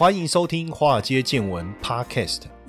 欢迎收听《华尔街见闻》Podcast。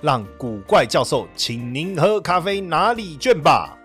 让古怪教授请您喝咖啡拿礼券吧。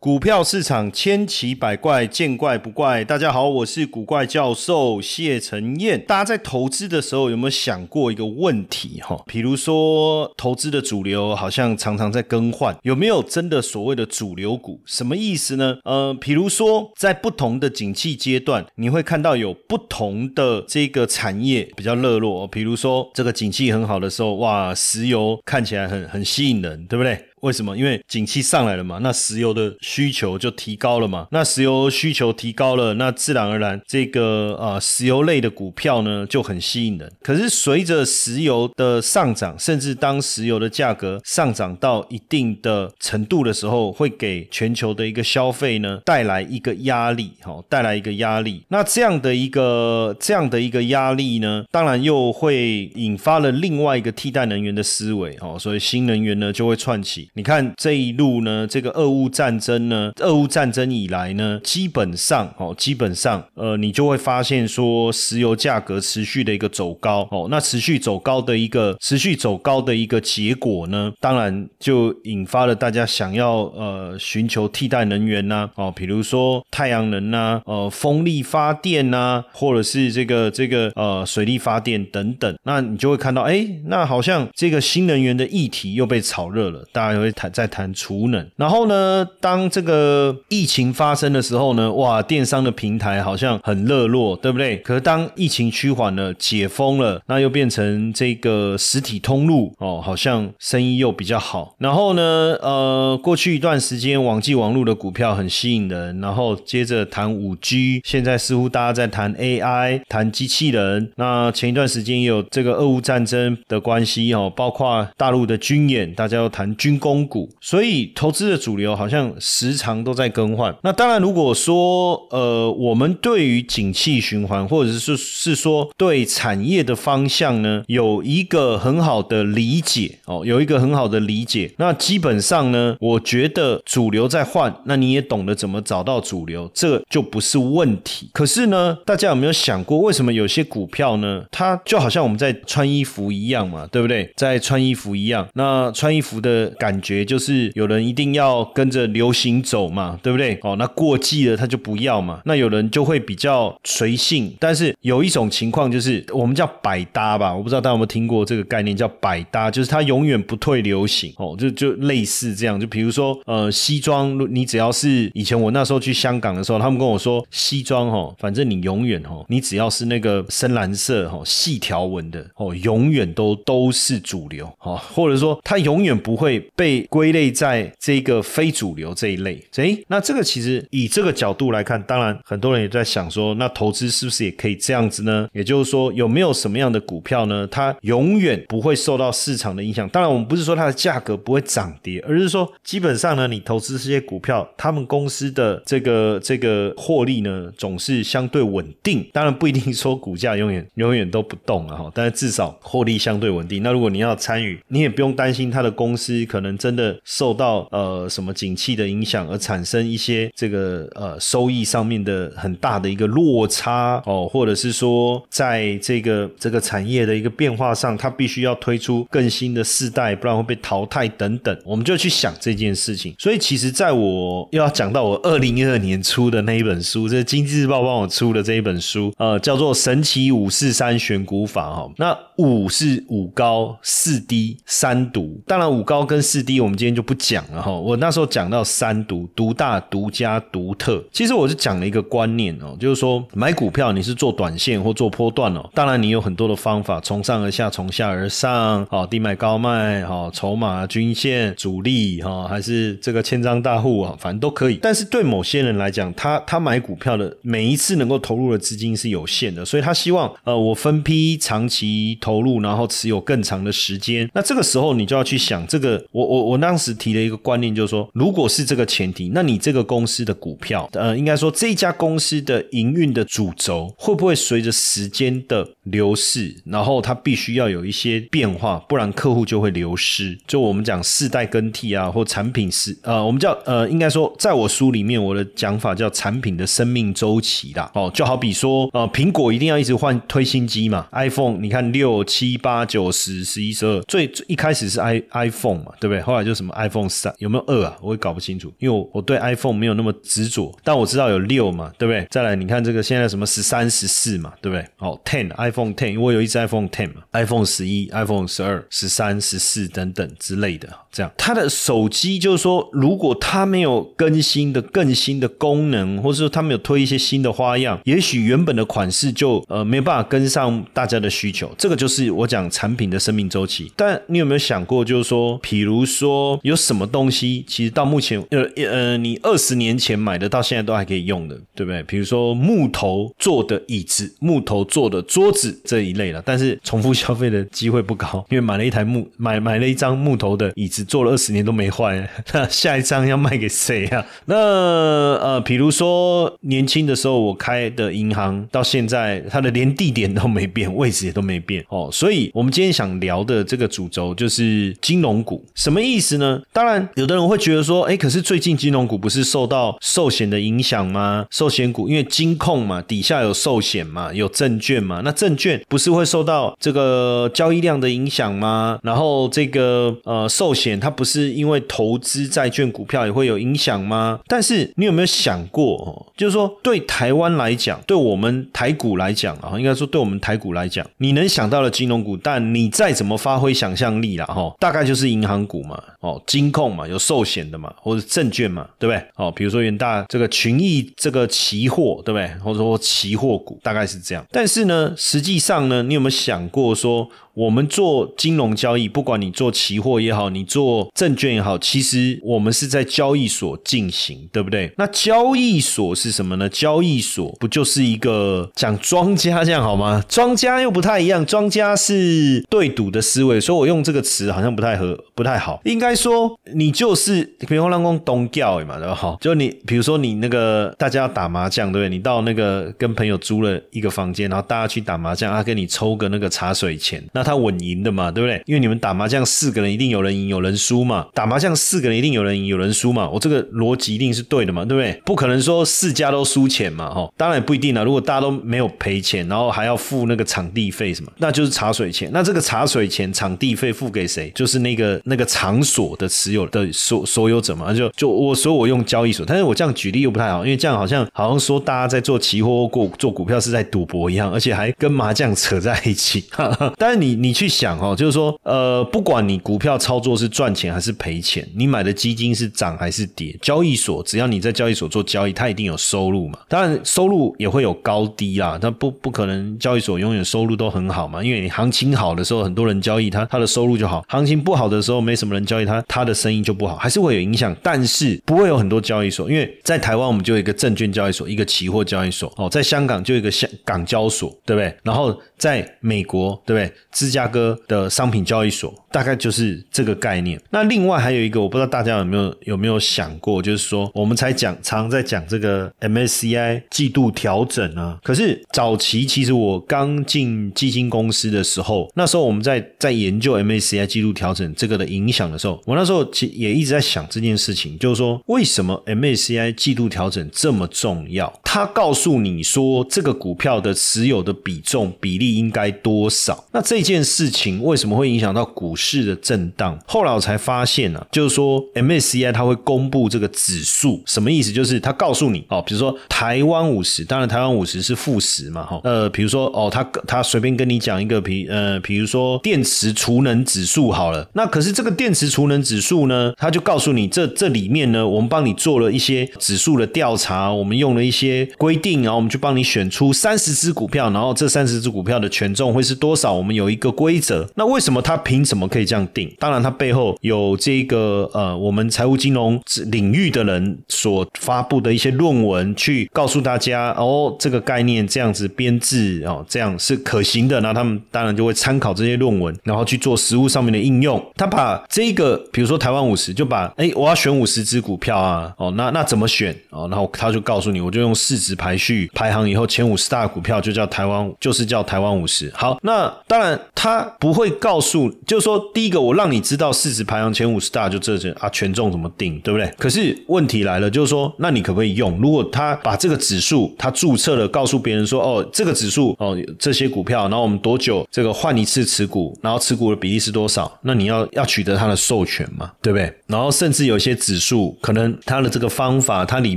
股票市场千奇百怪，见怪不怪。大家好，我是古怪教授谢承彦。大家在投资的时候有没有想过一个问题？哈，比如说投资的主流好像常常在更换，有没有真的所谓的主流股？什么意思呢？呃，比如说在不同的景气阶段，你会看到有不同的这个产业比较热络。比如说这个景气很好的时候，哇，石油看起来很很吸引人，对不对？为什么？因为景气上来了嘛，那石油的需求就提高了嘛。那石油需求提高了，那自然而然这个啊石油类的股票呢就很吸引人。可是随着石油的上涨，甚至当石油的价格上涨到一定的程度的时候，会给全球的一个消费呢带来一个压力，哈，带来一个压力。那这样的一个这样的一个压力呢，当然又会引发了另外一个替代能源的思维，哦，所以新能源呢就会串起。你看这一路呢，这个俄乌战争呢，俄乌战争以来呢，基本上哦，基本上呃，你就会发现说，石油价格持续的一个走高哦，那持续走高的一个持续走高的一个结果呢，当然就引发了大家想要呃寻求替代能源呐哦，比如说太阳能呐，呃，风力发电呐，或者是这个这个呃水力发电等等，那你就会看到，哎，那好像这个新能源的议题又被炒热了，大家。会谈在谈储能，然后呢，当这个疫情发生的时候呢，哇，电商的平台好像很热络，对不对？可是当疫情趋缓了，解封了，那又变成这个实体通路哦，好像生意又比较好。然后呢，呃，过去一段时间，网际网络的股票很吸引人，然后接着谈五 G，现在似乎大家在谈 AI，谈机器人。那前一段时间也有这个俄乌战争的关系哦，包括大陆的军演，大家要谈军工。公股，所以投资的主流好像时常都在更换。那当然，如果说呃，我们对于景气循环，或者是是说对产业的方向呢，有一个很好的理解哦，有一个很好的理解。那基本上呢，我觉得主流在换，那你也懂得怎么找到主流，这就不是问题。可是呢，大家有没有想过，为什么有些股票呢，它就好像我们在穿衣服一样嘛，对不对？在穿衣服一样，那穿衣服的感。感觉就是有人一定要跟着流行走嘛，对不对？哦，那过季了他就不要嘛。那有人就会比较随性，但是有一种情况就是我们叫百搭吧，我不知道大家有没有听过这个概念叫百搭，就是它永远不退流行哦，就就类似这样。就比如说呃，西装，你只要是以前我那时候去香港的时候，他们跟我说西装哦，反正你永远哦，你只要是那个深蓝色哦，细条纹的哦，永远都都是主流哦，或者说它永远不会被。被归类在这个非主流这一类，诶，那这个其实以这个角度来看，当然很多人也在想说，那投资是不是也可以这样子呢？也就是说，有没有什么样的股票呢？它永远不会受到市场的影响。当然，我们不是说它的价格不会涨跌，而是说基本上呢，你投资这些股票，他们公司的这个这个获利呢，总是相对稳定。当然不一定说股价永远 永远都不动了哈，但是至少获利相对稳定。那如果你要参与，你也不用担心它的公司可能。真的受到呃什么景气的影响而产生一些这个呃收益上面的很大的一个落差哦，或者是说在这个这个产业的一个变化上，它必须要推出更新的世代，不然会被淘汰等等，我们就去想这件事情。所以其实，在我又要讲到我二零一二年出的那一本书，这是经济日报帮我出的这一本书，呃，叫做《神奇五四三选股法》哈。那五是五高四低三读，当然五高跟四。低，我们今天就不讲了哈。我那时候讲到三独：独大、独家、独特。其实我是讲了一个观念哦，就是说买股票你是做短线或做波段哦，当然你有很多的方法，从上而下，从下而上，哦，低买高卖，哦，筹码、均线、主力，哈，还是这个千张大户啊，反正都可以。但是对某些人来讲，他他买股票的每一次能够投入的资金是有限的，所以他希望呃我分批长期投入，然后持有更长的时间。那这个时候你就要去想，这个我我我当时提了一个观念，就是说，如果是这个前提，那你这个公司的股票，呃，应该说这家公司的营运的主轴会不会随着时间的流逝，然后它必须要有一些变化，不然客户就会流失。就我们讲世代更替啊，或产品是呃，我们叫呃，应该说，在我书里面我的讲法叫产品的生命周期啦。哦，就好比说呃，苹果一定要一直换推新机嘛，iPhone 你看六七八九十十一十二，最一开始是 i iPhone 嘛，对不对？后来就什么 iPhone 三有没有二啊？我也搞不清楚，因为我我对 iPhone 没有那么执着，但我知道有六嘛，对不对？再来你看这个现在什么十三十四嘛，对不对？哦，Ten iPhone iPhone Ten，我有一只 iPhone Ten 嘛，iPhone 十一、iPhone 十二、十三、十四等等之类的，这样它的手机就是说，如果它没有更新的更新的功能，或者说它没有推一些新的花样，也许原本的款式就呃没有办法跟上大家的需求，这个就是我讲产品的生命周期。但你有没有想过，就是说，比如说有什么东西，其实到目前呃呃，你二十年前买的，到现在都还可以用的，对不对？比如说木头做的椅子、木头做的桌子这一类了，但是重复消费的机会不高，因为买了一台木 买买了一张木头的椅子，做了二十年都没坏，那下一张要卖给谁啊？那呃，比如说年轻的时候我开的银行，到现在它的连地点都没变，位置也都没变哦，所以我们今天想聊的这个主轴就是金融股，什么意思呢？当然，有的人会觉得说，哎，可是最近金融股不是受到寿险的影响吗？寿险股因为金控嘛，底下有寿险嘛，有证券嘛，那证券不是会受到这个交易量的影响吗？然后这个呃寿险它不是因为投资债券股票也会有影响吗？但是你有没有想过，就是说对台湾来讲，对我们台股来讲啊，应该说对我们台股来讲，你能想到的金融股，但你再怎么发挥想象力啦，哈，大概就是银行股嘛，哦，金控嘛，有寿险的嘛，或者证券嘛，对不对？哦，比如说元大这个群益这个期货，对不对？或者说期货股，大概是这样。但是呢，实实际上呢，你有没有想过说？我们做金融交易，不管你做期货也好，你做证券也好，其实我们是在交易所进行，对不对？那交易所是什么呢？交易所不就是一个讲庄家这样好吗？庄家又不太一样，庄家是对赌的思维，所以我用这个词好像不太合，不太好。应该说你就是比如让公东教嘛，对吧？好，就你比如说你那个大家要打麻将，对不对？你到那个跟朋友租了一个房间，然后大家去打麻将，他跟你抽个那个茶水钱，那。他稳赢的嘛，对不对？因为你们打麻将四个人一定有人赢有人输嘛，打麻将四个人一定有人赢有人输嘛，我这个逻辑一定是对的嘛，对不对？不可能说四家都输钱嘛，哈，当然不一定了。如果大家都没有赔钱，然后还要付那个场地费什么，那就是茶水钱。那这个茶水钱、场地费付给谁？就是那个那个场所的持有的所所有者嘛。就就我，所以我用交易所，但是我这样举例又不太好，因为这样好像好像说大家在做期货或做股票是在赌博一样，而且还跟麻将扯在一起。但是你。你去想哦，就是说，呃，不管你股票操作是赚钱还是赔钱，你买的基金是涨还是跌，交易所只要你在交易所做交易，它一定有收入嘛。当然，收入也会有高低啦，它不不可能交易所永远收入都很好嘛。因为你行情好的时候，很多人交易，它它的收入就好；行情不好的时候，没什么人交易，它它的生意就不好，还是会有影响。但是不会有很多交易所，因为在台湾我们就有一个证券交易所，一个期货交易所哦，在香港就一个香港交所，对不对？然后在美国，对不对？芝加哥的商品交易所。大概就是这个概念。那另外还有一个，我不知道大家有没有有没有想过，就是说我们才讲常在讲这个 MSCI 季度调整啊。可是早期其实我刚进基金公司的时候，那时候我们在在研究 MSCI 季度调整这个的影响的时候，我那时候其也一直在想这件事情，就是说为什么 MSCI 季度调整这么重要？它告诉你说这个股票的持有的比重比例应该多少？那这件事情为什么会影响到股市的震荡？后来我才发现啊，就是说 MSCI 它会公布这个指数，什么意思？就是它告诉你哦，比如说台湾五十，当然台湾五十是负十嘛，哈，呃，比如说哦，他他随便跟你讲一个，比呃，比如说电池储能指数好了，那可是这个电池储能指数呢，他就告诉你这这里面呢，我们帮你做了一些指数的调查，我们用了一些规定，然后我们就帮你选出三十只股票，然后这三十只股票的权重会是多少？我们有一一个规则。那为什么他凭什么可以这样定？当然，他背后有这个呃，我们财务金融领域的人所发布的一些论文，去告诉大家哦，这个概念这样子编制哦，这样是可行的。那他们当然就会参考这些论文，然后去做实物上面的应用。他把这个，比如说台湾五十，就把哎，我要选五十只股票啊，哦，那那怎么选哦？然后他就告诉你，我就用市值排序排行以后前五十大股票就叫台湾，就是叫台湾五十。好，那当然他不会告诉，就是说第一个我让你知道市值排行前五十大就这些啊，权重怎么定，对不对？可是问题来了，就是说那你可不可以用？如果他把这个指数他注册了，告诉别人说哦，这个指数哦这些股票，然后我们多久这个换一次持股，然后持股的比例是多少？那你要要取得它的授权嘛，对不对？然后甚至有些指数，可能它的这个方法，它里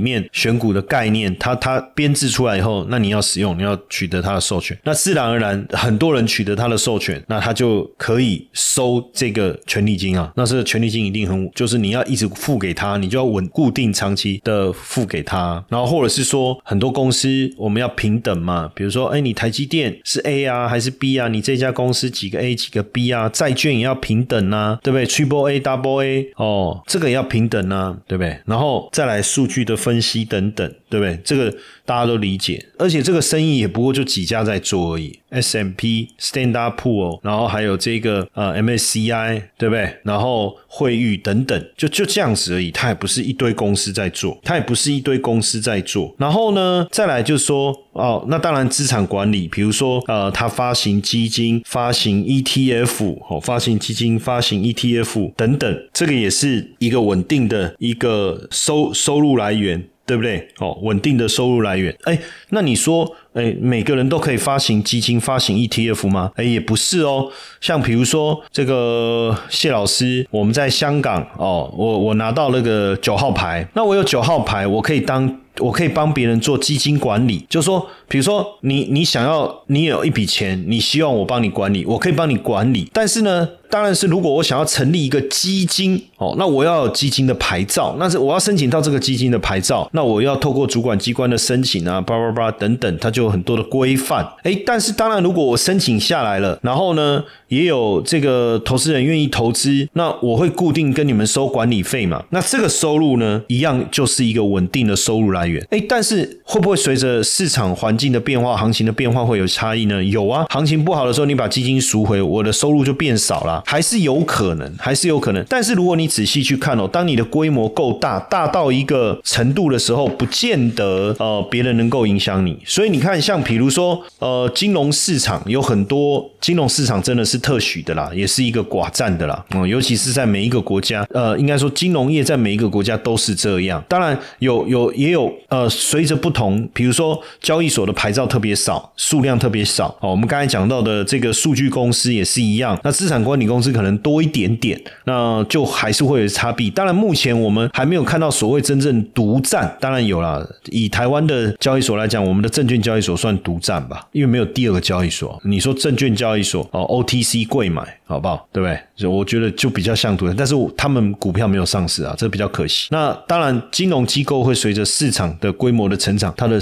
面选股的概念，它它编制出来以后，那你要使用，你要取得它的授权。那自然而然，很多人取得它的授权，那他就可以收这个权利金啊。那是权利金一定很，就是你要一直付给他，你就要稳固定长期的付给他。然后或者是说，很多公司我们要平等嘛，比如说，哎，你台积电是 A 啊还是 B 啊？你这家公司几个 A 几个 B 啊？债券也要平等啊，对不对？Triple A Double A 哦，这个也要平等啊，对不对？然后再来数据的分析等等，对不对？这个大家都理解，而且这个生意也不过就几家在做而已，S M P、Standard Pool，然后还有这个呃 M S C I，对不对？然后汇率等等，就就这样子而已，它也不是一堆公司在做，它也不是一堆公司在做。然后呢，再来就是说，哦，那当然资产管理，比如说呃，它发行基金、发行 E T F，哦，发行基金、发行 E T F 等等，这个也是一个稳定的一个收收入来源。对不对？哦，稳定的收入来源。哎，那你说，哎，每个人都可以发行基金、发行 ETF 吗？哎，也不是哦。像比如说这个谢老师，我们在香港哦，我我拿到那个九号牌，那我有九号牌，我可以当。我可以帮别人做基金管理，就是说，比如说你你想要你有一笔钱，你希望我帮你管理，我可以帮你管理。但是呢，当然是如果我想要成立一个基金哦，那我要有基金的牌照，那是我要申请到这个基金的牌照，那我要透过主管机关的申请啊，叭叭叭等等，它就有很多的规范。哎，但是当然，如果我申请下来了，然后呢，也有这个投资人愿意投资，那我会固定跟你们收管理费嘛。那这个收入呢，一样就是一个稳定的收入来。源哎，但是会不会随着市场环境的变化、行情的变化会有差异呢？有啊，行情不好的时候，你把基金赎回，我的收入就变少了，还是有可能，还是有可能。但是如果你仔细去看哦，当你的规模够大，大到一个程度的时候，不见得呃别人能够影响你。所以你看，像比如说呃金融市场有很多金融市场真的是特许的啦，也是一个寡占的啦。嗯，尤其是在每一个国家，呃，应该说金融业在每一个国家都是这样。当然有有也有。呃，随着不同，比如说交易所的牌照特别少，数量特别少。哦，我们刚才讲到的这个数据公司也是一样。那资产管理公司可能多一点点，那就还是会有差别。当然，目前我们还没有看到所谓真正独占。当然有了，以台湾的交易所来讲，我们的证券交易所算独占吧，因为没有第二个交易所。你说证券交易所哦，OTC 贵买，好不好？对不对？就我觉得就比较像独占，但是他们股票没有上市啊，这比较可惜。那当然，金融机构会随着市场。的规模的成长，它的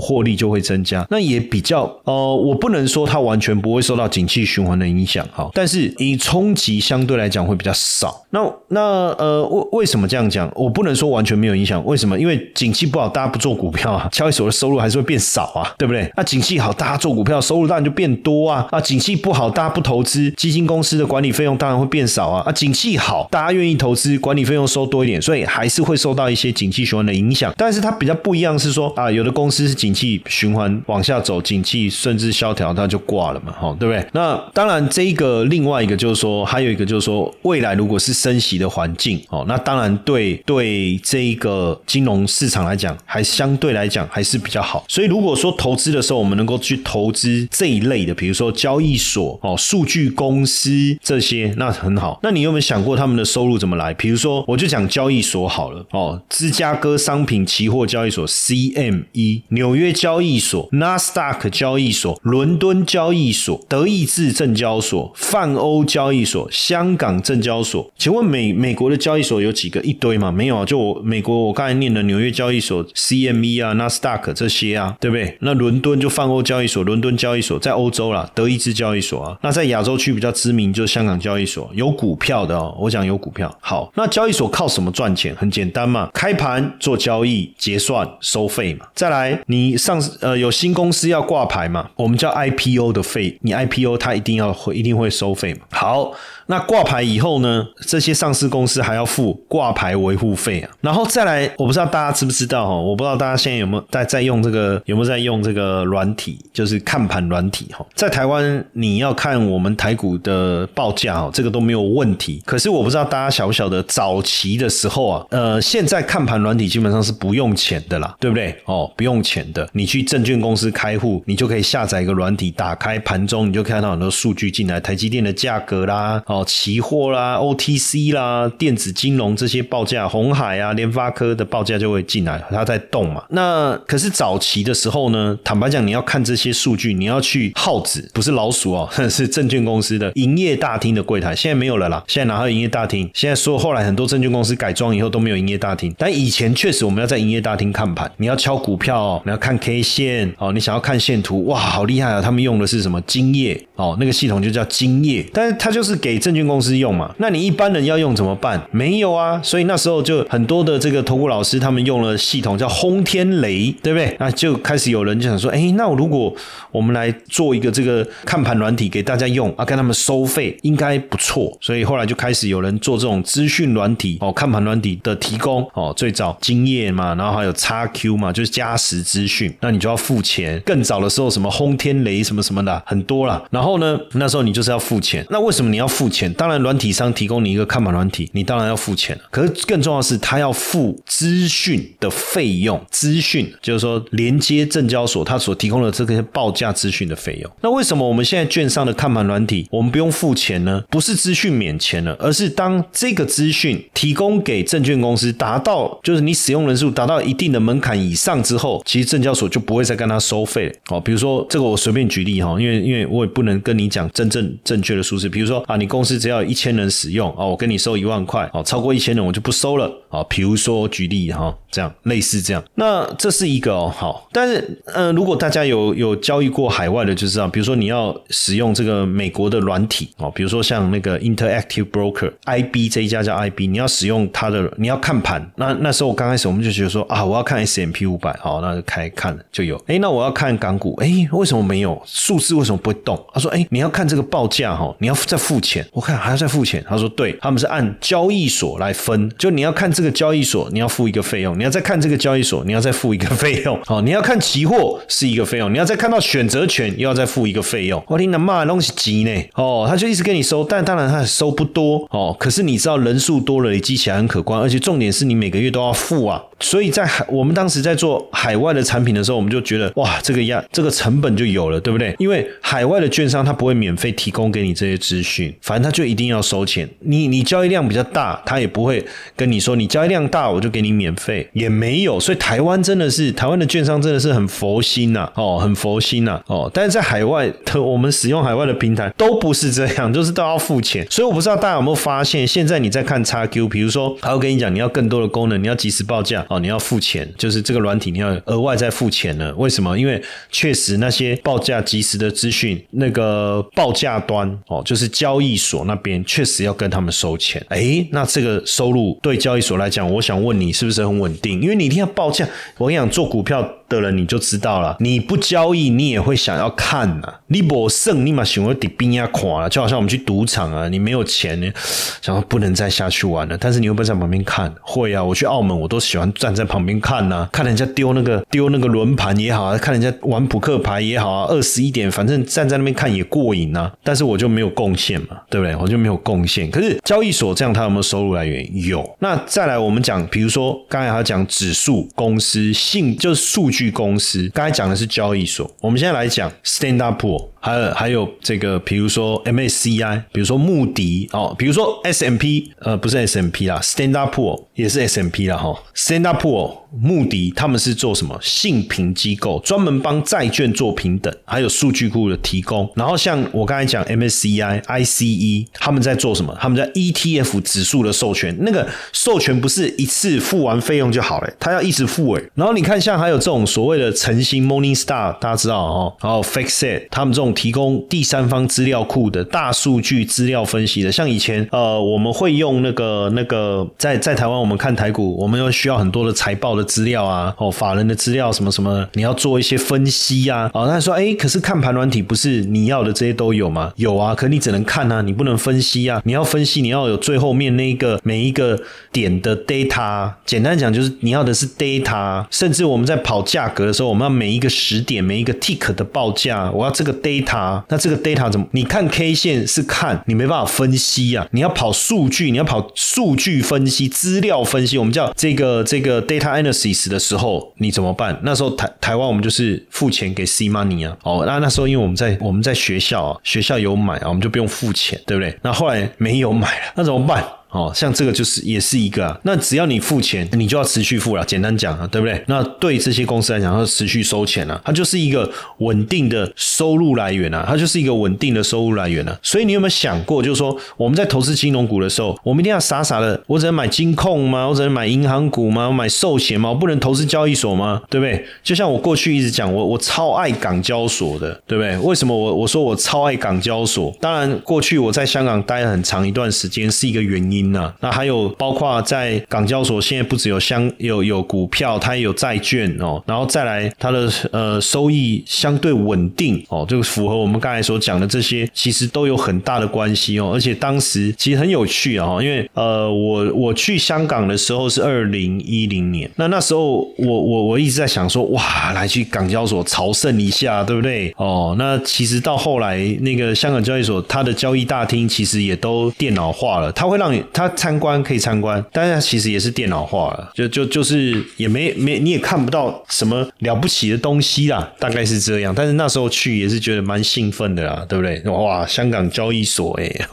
获利就会增加。那也比较呃，我不能说它完全不会受到景气循环的影响哈，但是以冲击相对来讲会比较少。那那呃，为为什么这样讲？我不能说完全没有影响。为什么？因为景气不好，大家不做股票啊，交易所的收入还是会变少啊，对不对？那景气好，大家做股票收入当然就变多啊。啊，景气不好，大家不投资，基金公司。司的管理费用当然会变少啊啊，景气好，大家愿意投资，管理费用收多一点，所以还是会受到一些景气循环的影响。但是它比较不一样是说啊，有的公司是景气循环往下走，景气甚至萧条，它就挂了嘛，哈，对不对？那当然，这一个另外一个就是说，还有一个就是说，未来如果是升息的环境，哦，那当然对对这一个金融市场来讲，还相对来讲还是比较好。所以如果说投资的时候，我们能够去投资这一类的，比如说交易所哦、数据公司这些，那很好。那你有没有想过他们的收入怎么来？比如说，我就讲交易所好了哦，芝加哥商品期货交易所 CME、纽约交易所、纳斯达克交易所、伦敦交易所、德意志证交所、泛欧交易所、香港证交所。请问美美国的交易所有几个？一堆吗？没有啊，就我美国我刚才念的纽约交易所 CME 啊、纳斯达克这些啊，对不对？那伦敦就泛欧交易所、伦敦交易所在欧洲啦，德意志交易所啊。那在亚洲区比较知名名就香港交易所，有股票的哦。我讲有股票。好，那交易所靠什么赚钱？很简单嘛，开盘做交易、结算、收费嘛。再来，你上呃有新公司要挂牌嘛，我们叫 IPO 的费，你 IPO 它一定要会一定会收费嘛。好。那挂牌以后呢？这些上市公司还要付挂牌维护费啊。然后再来，我不知道大家知不知道哈？我不知道大家现在有没有在在用这个有没有在用这个软体，就是看盘软体哈。在台湾你要看我们台股的报价哦，这个都没有问题。可是我不知道大家晓不晓得，早期的时候啊，呃，现在看盘软体基本上是不用钱的啦，对不对？哦，不用钱的，你去证券公司开户，你就可以下载一个软体，打开盘中你就看到很多数据进来，台积电的价格啦，哦。哦期货啦、OTC 啦、电子金融这些报价，红海啊、联发科的报价就会进来，它在动嘛。那可是早期的时候呢，坦白讲，你要看这些数据，你要去耗子，不是老鼠哦，是证券公司的营业大厅的柜台。现在没有了啦，现在哪有营业大厅？现在说后来很多证券公司改装以后都没有营业大厅，但以前确实我们要在营业大厅看盘，你要敲股票，你要看 K 线哦，你想要看线图，哇，好厉害啊！他们用的是什么金叶哦，那个系统就叫金叶，但是它就是给证券公司用嘛，那你一般人要用怎么办？没有啊，所以那时候就很多的这个投顾老师他们用了系统叫轰天雷，对不对？那就开始有人就想说，哎，那如果我们来做一个这个看盘软体给大家用啊，跟他们收费应该不错，所以后来就开始有人做这种资讯软体哦，看盘软体的提供哦，最早经验嘛，然后还有叉 Q 嘛，就是加时资讯，那你就要付钱。更早的时候什么轰天雷什么什么的很多了，然后呢，那时候你就是要付钱。那为什么你要付钱？钱当然软体商提供你一个看盘软体，你当然要付钱。可是更重要的是，他要付资讯的费用，资讯就是说连接证交所，他所提供的这个报价资讯的费用。那为什么我们现在券商的看盘软体，我们不用付钱呢？不是资讯免钱了，而是当这个资讯提供给证券公司，达到就是你使用人数达到一定的门槛以上之后，其实证交所就不会再跟他收费了。哦，比如说这个我随便举例哈，因为因为我也不能跟你讲真正正确的数字。比如说啊，你公司是只要一千人使用哦，我跟你收一万块哦，超过一千人我就不收了哦。比如说举例哈，这样类似这样，那这是一个哦好，但是呃，如果大家有有交易过海外的就知道，比如说你要使用这个美国的软体哦，比如说像那个 Interactive Broker IB 这一家叫 IB，你要使用它的，你要看盘，那那时候刚开始我们就觉得说啊，我要看 S M P 五百，好，那就开看了就有，哎，那我要看港股，哎，为什么没有数字？为什么不会动？他说，哎，你要看这个报价哈，你要再付钱，我看还要再付钱。他说，对，他们是按交易所来分，就你要看这个交易所，你要付一个费用，你要再看这个交易所，你要再付一个费用，哦，你要看期货是一个费用，你要再看到选择权又要再付一个费用。我听他骂东西急呢，哦，他就一直跟你收，但当然他收不多哦，可是你知道人数多了，累积起来很可观，而且重点是你每个月都要付啊，所以在海我们当时在做海外的产品的时候，我们就觉得哇，这个压这个成本就有了，对不对？因为海外的券商他不会免费提供给你这些资讯，反正他就一定要收钱。你你交易量比较大，他也不会跟你说你交易量大我就给你免费，也没有。所以台湾真的是台湾的券商真的是很佛心呐，哦，很佛心呐，哦。但是在海外的我们使用海外的平台都不是这样，就是都要付钱。所以我不知道大家有没有发现，现在你在看叉 Q，比如说他会跟你讲你要更多的功能，你要及时报价哦，你要付钱，就是这个软体你要额外再付钱了。为什么？因为确实那些报价及时的资讯，那个报价端哦，就是交易所那边确实要跟他们收钱。哎，那这个收入对交易所来讲，我想问你是不是很稳定？因为你一定要报价。我跟你讲，做股票的人你就知道了，你不交易你也会想要看呐。你不胜你嘛想要底边呀垮了，就好像我们去赌场啊，你没有钱呢，想说不能再下去玩了，但是你又不会在旁边看，会啊，我去澳门我都喜欢站在旁边看呐，看人家丢那个丢那个轮盘也好啊，看人家玩扑克牌也好啊，二十一点反正站在那边看也过瘾啊，但是我就没有贡献嘛，对不对？我就没有贡献。可是交易所这样，它有没有收入来源？有。那再来我们讲，比如说刚才他讲指数公司、信就是数据公司，刚才讲的是交易所，我们现在来讲 stand up pool。还有还有这个，比如说 MACI，比如说穆迪哦，比如说 SMP，呃，不是 SMP 啦，Standard Pool 也是 SMP 啦哈，Standard Pool。目的他们是做什么？信评机构专门帮债券做平等，还有数据库的提供。然后像我刚才讲 MSCI、ICE，他们在做什么？他们在 ETF 指数的授权。那个授权不是一次付完费用就好了，他要一直付诶。然后你看，像还有这种所谓的晨星 Morningstar，大家知道哦，然后 FactSet，他们这种提供第三方资料库的大数据资料分析的，像以前呃，我们会用那个那个在在台湾我们看台股，我们又需要很多的财报。的资料啊，哦，法人的资料什么什么，你要做一些分析啊，哦，他说，哎，可是看盘软体不是你要的这些都有吗？有啊，可你只能看啊，你不能分析啊，你要分析，你要有最后面那个每一个点的 data。简单讲就是你要的是 data，甚至我们在跑价价格的时候，我们要每一个时点每一个 tick 的报价，我要这个 data。那这个 data 怎么？你看 K 线是看，你没办法分析啊，你要跑数据，你要跑数据分析、资料分析，我们叫这个这个 data analysis 的时候你怎么办？那时候台台湾我们就是付钱给 C money 啊，哦，那那时候因为我们在我们在学校啊，学校有买啊，我们就不用付钱，对不对？那后来没有买了，那怎么办？哦，像这个就是也是一个啊，那只要你付钱，你就要持续付了。简单讲啊，对不对？那对这些公司来讲，它持续收钱啊，它就是一个稳定的收入来源啊，它就是一个稳定的收入来源啊。所以你有没有想过，就是说我们在投资金融股的时候，我们一定要傻傻的，我只能买金控吗？我只能买银行股吗？我买寿险吗？我不能投资交易所吗？对不对？就像我过去一直讲，我我超爱港交所的，对不对？为什么我我说我超爱港交所？当然，过去我在香港待了很长一段时间是一个原因。那还有包括在港交所，现在不只有相有有股票，它也有债券哦。然后再来，它的呃收益相对稳定哦，就符合我们刚才所讲的这些，其实都有很大的关系哦。而且当时其实很有趣啊，因为呃我我去香港的时候是二零一零年，那那时候我我我一直在想说，哇，来去港交所朝圣一下，对不对？哦，那其实到后来那个香港交易所，它的交易大厅其实也都电脑化了，它会让你。他参观可以参观，但是其实也是电脑化了，就就就是也没没你也看不到什么了不起的东西啦，大概是这样。但是那时候去也是觉得蛮兴奋的啦，对不对？哇，香港交易所哎，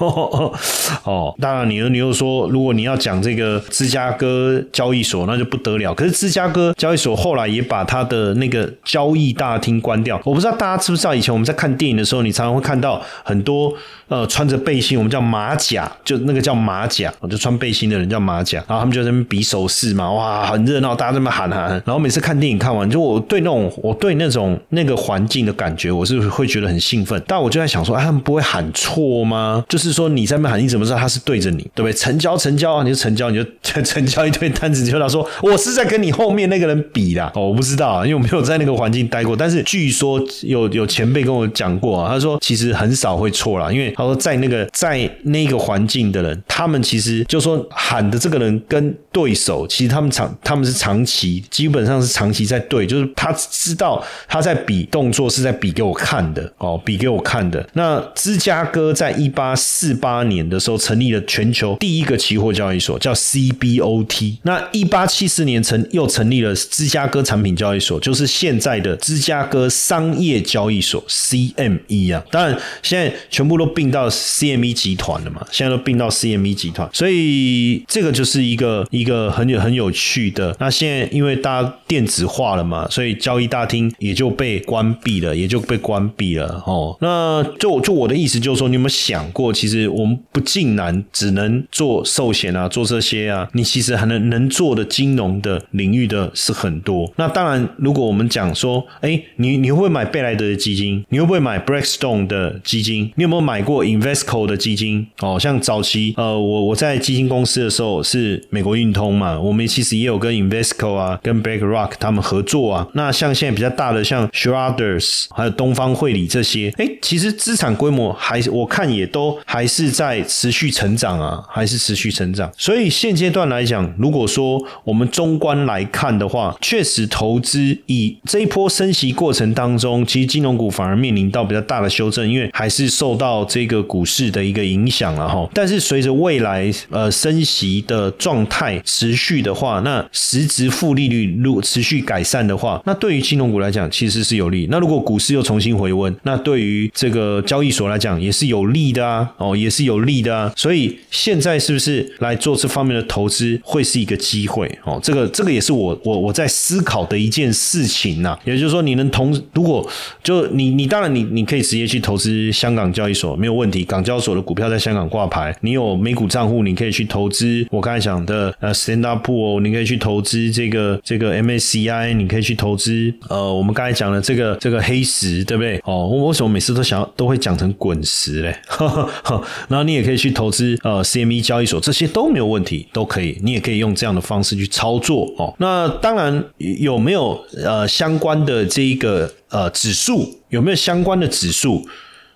哦，当然你又你又说，如果你要讲这个芝加哥交易所，那就不得了。可是芝加哥交易所后来也把它的那个交易大厅关掉。我不知道大家知不知道，以前我们在看电影的时候，你常常会看到很多呃穿着背心，我们叫马甲，就那个叫马甲。我就穿背心的人叫马甲，然后他们就在那边比手势嘛，哇，很热闹，大家在那喊喊。然后每次看电影看完，就我对那种我对那种那个环境的感觉，我是会觉得很兴奋。但我就在想说，他们不会喊错吗？就是说你在那边喊，你怎么知道他是对着你，对不对？成交成交啊，你就成交，你就 成交一堆单子，就他说我是在跟你后面那个人比的。哦，我不知道啊，因为我没有在那个环境待过。但是据说有有前辈跟我讲过啊，他说其实很少会错啦，因为他说在那个在那个环境的人，他们其。其实就说喊的这个人跟对手，其实他们长他们是长期，基本上是长期在对，就是他知道他在比动作是在比给我看的哦，比给我看的。那芝加哥在一八四八年的时候成立了全球第一个期货交易所，叫 CBOT。那一八七四年成又成立了芝加哥产品交易所，就是现在的芝加哥商业交易所 CME 啊。当然现在全部都并到 CME 集团了嘛，现在都并到 CME 集团。所以这个就是一个一个很有很有趣的。那现在因为大家电子化了嘛，所以交易大厅也就被关闭了，也就被关闭了哦。那就就我的意思就是说，你有没有想过，其实我们不竟然只能做寿险啊，做这些啊？你其实还能能做的金融的领域的是很多。那当然，如果我们讲说，哎，你你会不会买贝莱德的基金？你会不会买 Blackstone 的基金？你有没有买过 Investco 的基金？哦，像早期呃，我我。在基金公司的时候是美国运通嘛，我们其实也有跟 Invesco 啊、跟 BlackRock 他们合作啊。那像现在比较大的像 Schroders 还有东方汇理这些，哎，其实资产规模还我看也都还是在持续成长啊，还是持续成长。所以现阶段来讲，如果说我们中观来看的话，确实投资以这一波升息过程当中，其实金融股反而面临到比较大的修正，因为还是受到这个股市的一个影响了哈。但是随着未来呃升息的状态持续的话，那实质负利率如持续改善的话，那对于金融股来讲其实是有利。那如果股市又重新回温，那对于这个交易所来讲也是有利的啊，哦也是有利的啊。所以现在是不是来做这方面的投资会是一个机会哦？这个这个也是我我我在思考的一件事情呐。也就是说，你能同如果就你你当然你你可以直接去投资香港交易所没有问题，港交所的股票在香港挂牌，你有美股账户，你可以去投资。我刚才讲的呃，stand up pool，你可以去投资这个这个 MSCI，你可以去投资呃，我们刚才讲的这个这个黑石，对不对？哦，我为什么每次都想要都会讲成滚石嘞？然后你也可以去投资呃 CME 交易所，这些都没有问题，都可以，你也可以用这样的方式去操作哦。那当然有没有呃相关的这一个呃指数，有没有相关的指数？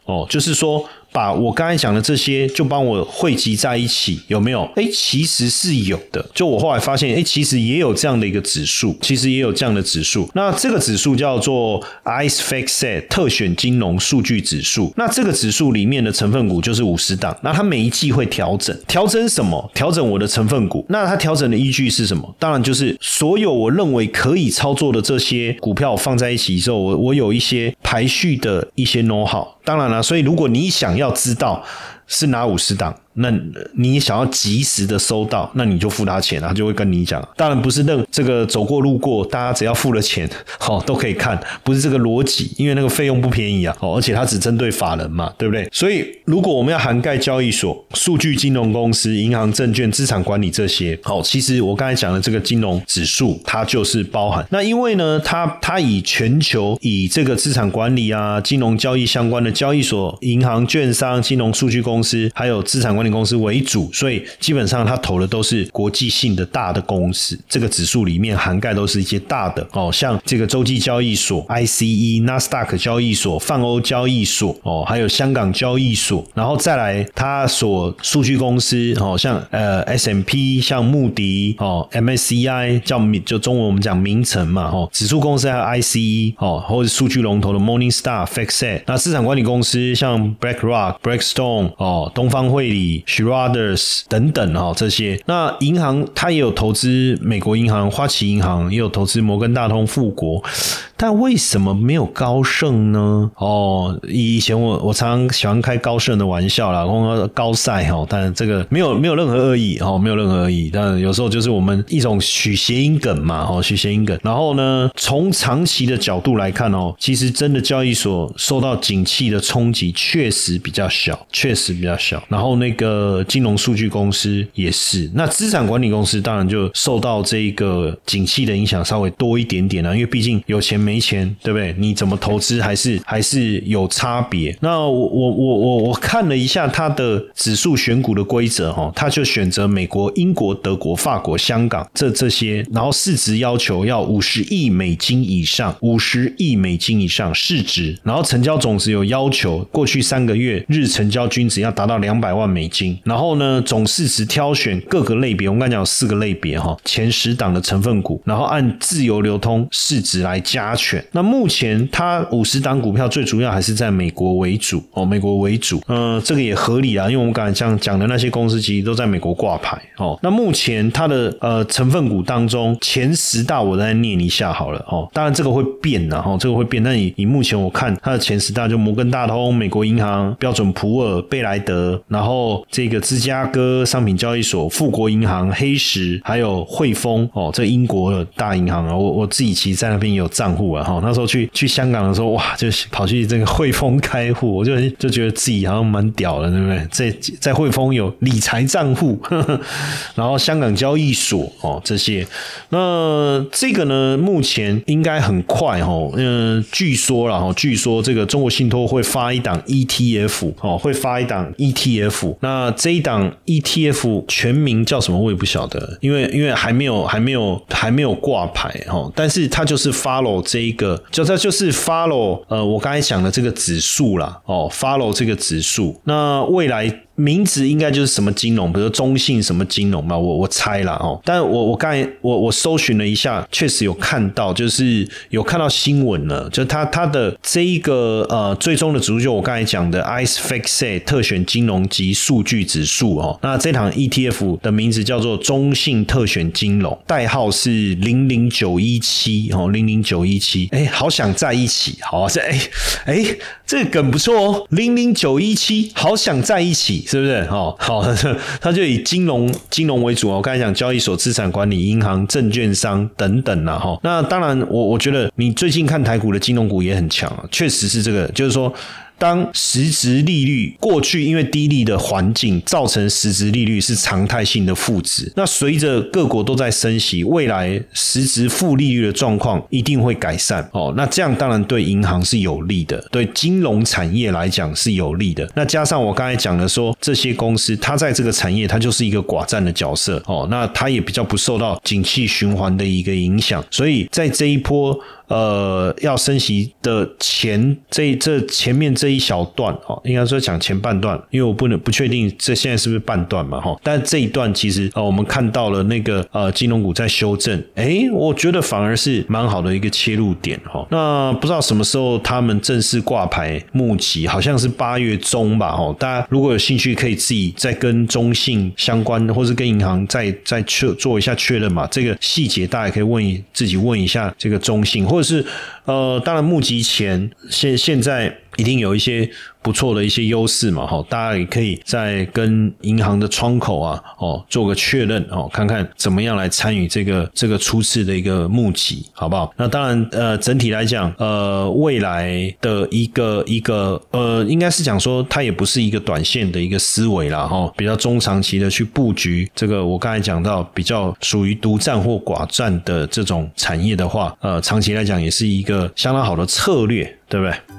哦，就是说。把我刚才讲的这些就帮我汇集在一起，有没有？哎，其实是有的。就我后来发现，哎，其实也有这样的一个指数，其实也有这样的指数。那这个指数叫做 ICE FactSet 特选金融数据指数。那这个指数里面的成分股就是五十档。那它每一季会调整，调整什么？调整我的成分股。那它调整的依据是什么？当然就是所有我认为可以操作的这些股票放在一起之后，我我有一些排序的一些 know how。当然了，所以如果你想要知道是哪五十档。那你想要及时的收到，那你就付他钱，他就会跟你讲。当然不是任这个走过路过，大家只要付了钱，好 都可以看，不是这个逻辑，因为那个费用不便宜啊。哦，而且它只针对法人嘛，对不对？所以如果我们要涵盖交易所、数据金融公司、银行、证券、资产管理这些，好，其实我刚才讲的这个金融指数，它就是包含。那因为呢，它它以全球以这个资产管理啊、金融交易相关的交易所、银行、券商、金融数据公公司，还有资产管理。公司为主，所以基本上他投的都是国际性的大的公司。这个指数里面涵盖都是一些大的哦，像这个洲际交易所、ICE、纳斯达克交易所、泛欧交易所哦，还有香港交易所，然后再来他所数据公司哦，像呃 S M P、像穆迪哦、MSCI 叫就中文我们讲名城嘛哦，指数公司还有 ICE 哦，或者数据龙头的 Morningstar、FactSet。那资产管理公司像 BlackRock、Blackstone 哦、哦东方汇理。Schroders 等等哈，这些那银行它也有投资美国银行、花旗银行，也有投资摩根大通、富国。但为什么没有高盛呢？哦，以前我我常常喜欢开高盛的玩笑啦，或者高赛哈，但这个没有没有任何恶意哦，没有任何恶意。但有时候就是我们一种取谐音梗嘛，哦，取谐音梗。然后呢，从长期的角度来看哦，其实真的交易所受到景气的冲击确实比较小，确实比较小。然后那个金融数据公司也是，那资产管理公司当然就受到这个景气的影响稍微多一点点了，因为毕竟有钱。没钱，对不对？你怎么投资还是还是有差别。那我我我我我看了一下它的指数选股的规则哈，它就选择美国、英国、德国、法国、香港这这些，然后市值要求要五十亿美金以上，五十亿美金以上市值，然后成交总值有要求，过去三个月日成交均值要达到两百万美金，然后呢总市值挑选各个类别，我们刚讲有四个类别哈，前十档的成分股，然后按自由流通市值来加。权那目前它五十档股票最主要还是在美国为主哦，美国为主，嗯，这个也合理啊，因为我们刚才讲讲的那些公司其实都在美国挂牌哦。那目前它的呃成分股当中前十大我再念一下好了哦，当然这个会变的哈，这个会变，但以以目前我看它的前十大就摩根大通、美国银行、标准普尔、贝莱 莱德，然后这个芝加哥商品交易所、富国银行、黑石，还有汇丰哦，这英国的大银行啊，我我自己其实在那边也有账户啊。哈，那时候去去香港的时候，哇，就跑去这个汇丰开户，我就就觉得自己好像蛮屌的，对不对？在在汇丰有理财账户，然后香港交易所哦这些，那这个呢，目前应该很快哈，嗯，据说了哈，据说这个中国信托会发一档 ETF 哦，会发一档 ETF，那这一档 ETF 全名叫什么我也不晓得，因为因为还没有还没有还没有挂牌哈，但是它就是 follow 这一个，就它就是 follow 呃我刚才讲的这个指数啦哦，follow 这个指数，那未来。名字应该就是什么金融，比如说中信什么金融嘛，我我猜了哦。但我我刚才我我搜寻了一下，确实有看到，就是有看到新闻了，就它它的这一个呃最终的指数，就我刚才讲的 ICE Fx 特选金融及数据指数哦。那这场 ETF 的名字叫做中信特选金融，代号是零零九一七哦，零零九一七。哎，好想在一起，好这哎哎这个梗不错哦，零零九一七，好想在一起。是不是？哦，好，他就以金融金融为主哦。我刚才讲交易所、资产管理、银行、证券商等等啦，哈。那当然，我我觉得你最近看台股的金融股也很强啊，确实是这个，就是说。当实质利率过去因为低利的环境造成实质利率是常态性的负值，那随着各国都在升息，未来实质负利率的状况一定会改善哦。那这样当然对银行是有利的，对金融产业来讲是有利的。那加上我刚才讲的说，这些公司它在这个产业它就是一个寡占的角色哦，那它也比较不受到景气循环的一个影响，所以在这一波。呃，要升息的前这这前面这一小段哦，应该说讲前半段，因为我不能不确定这现在是不是半段嘛哈。但这一段其实呃，我们看到了那个呃金融股在修正，哎，我觉得反而是蛮好的一个切入点哈。那不知道什么时候他们正式挂牌募集，好像是八月中吧哈。大家如果有兴趣，可以自己再跟中信相关，或是跟银行再再确做一下确认嘛。这个细节大家可以问自己问一下这个中信或。就是，呃，当然募集前，现现在。一定有一些不错的一些优势嘛，哈，大家也可以在跟银行的窗口啊，哦，做个确认哦，看看怎么样来参与这个这个初次的一个募集，好不好？那当然，呃，整体来讲，呃，未来的一个一个，呃，应该是讲说，它也不是一个短线的一个思维啦，哈，比较中长期的去布局这个，我刚才讲到比较属于独占或寡占的这种产业的话，呃，长期来讲也是一个相当好的策略，对不对？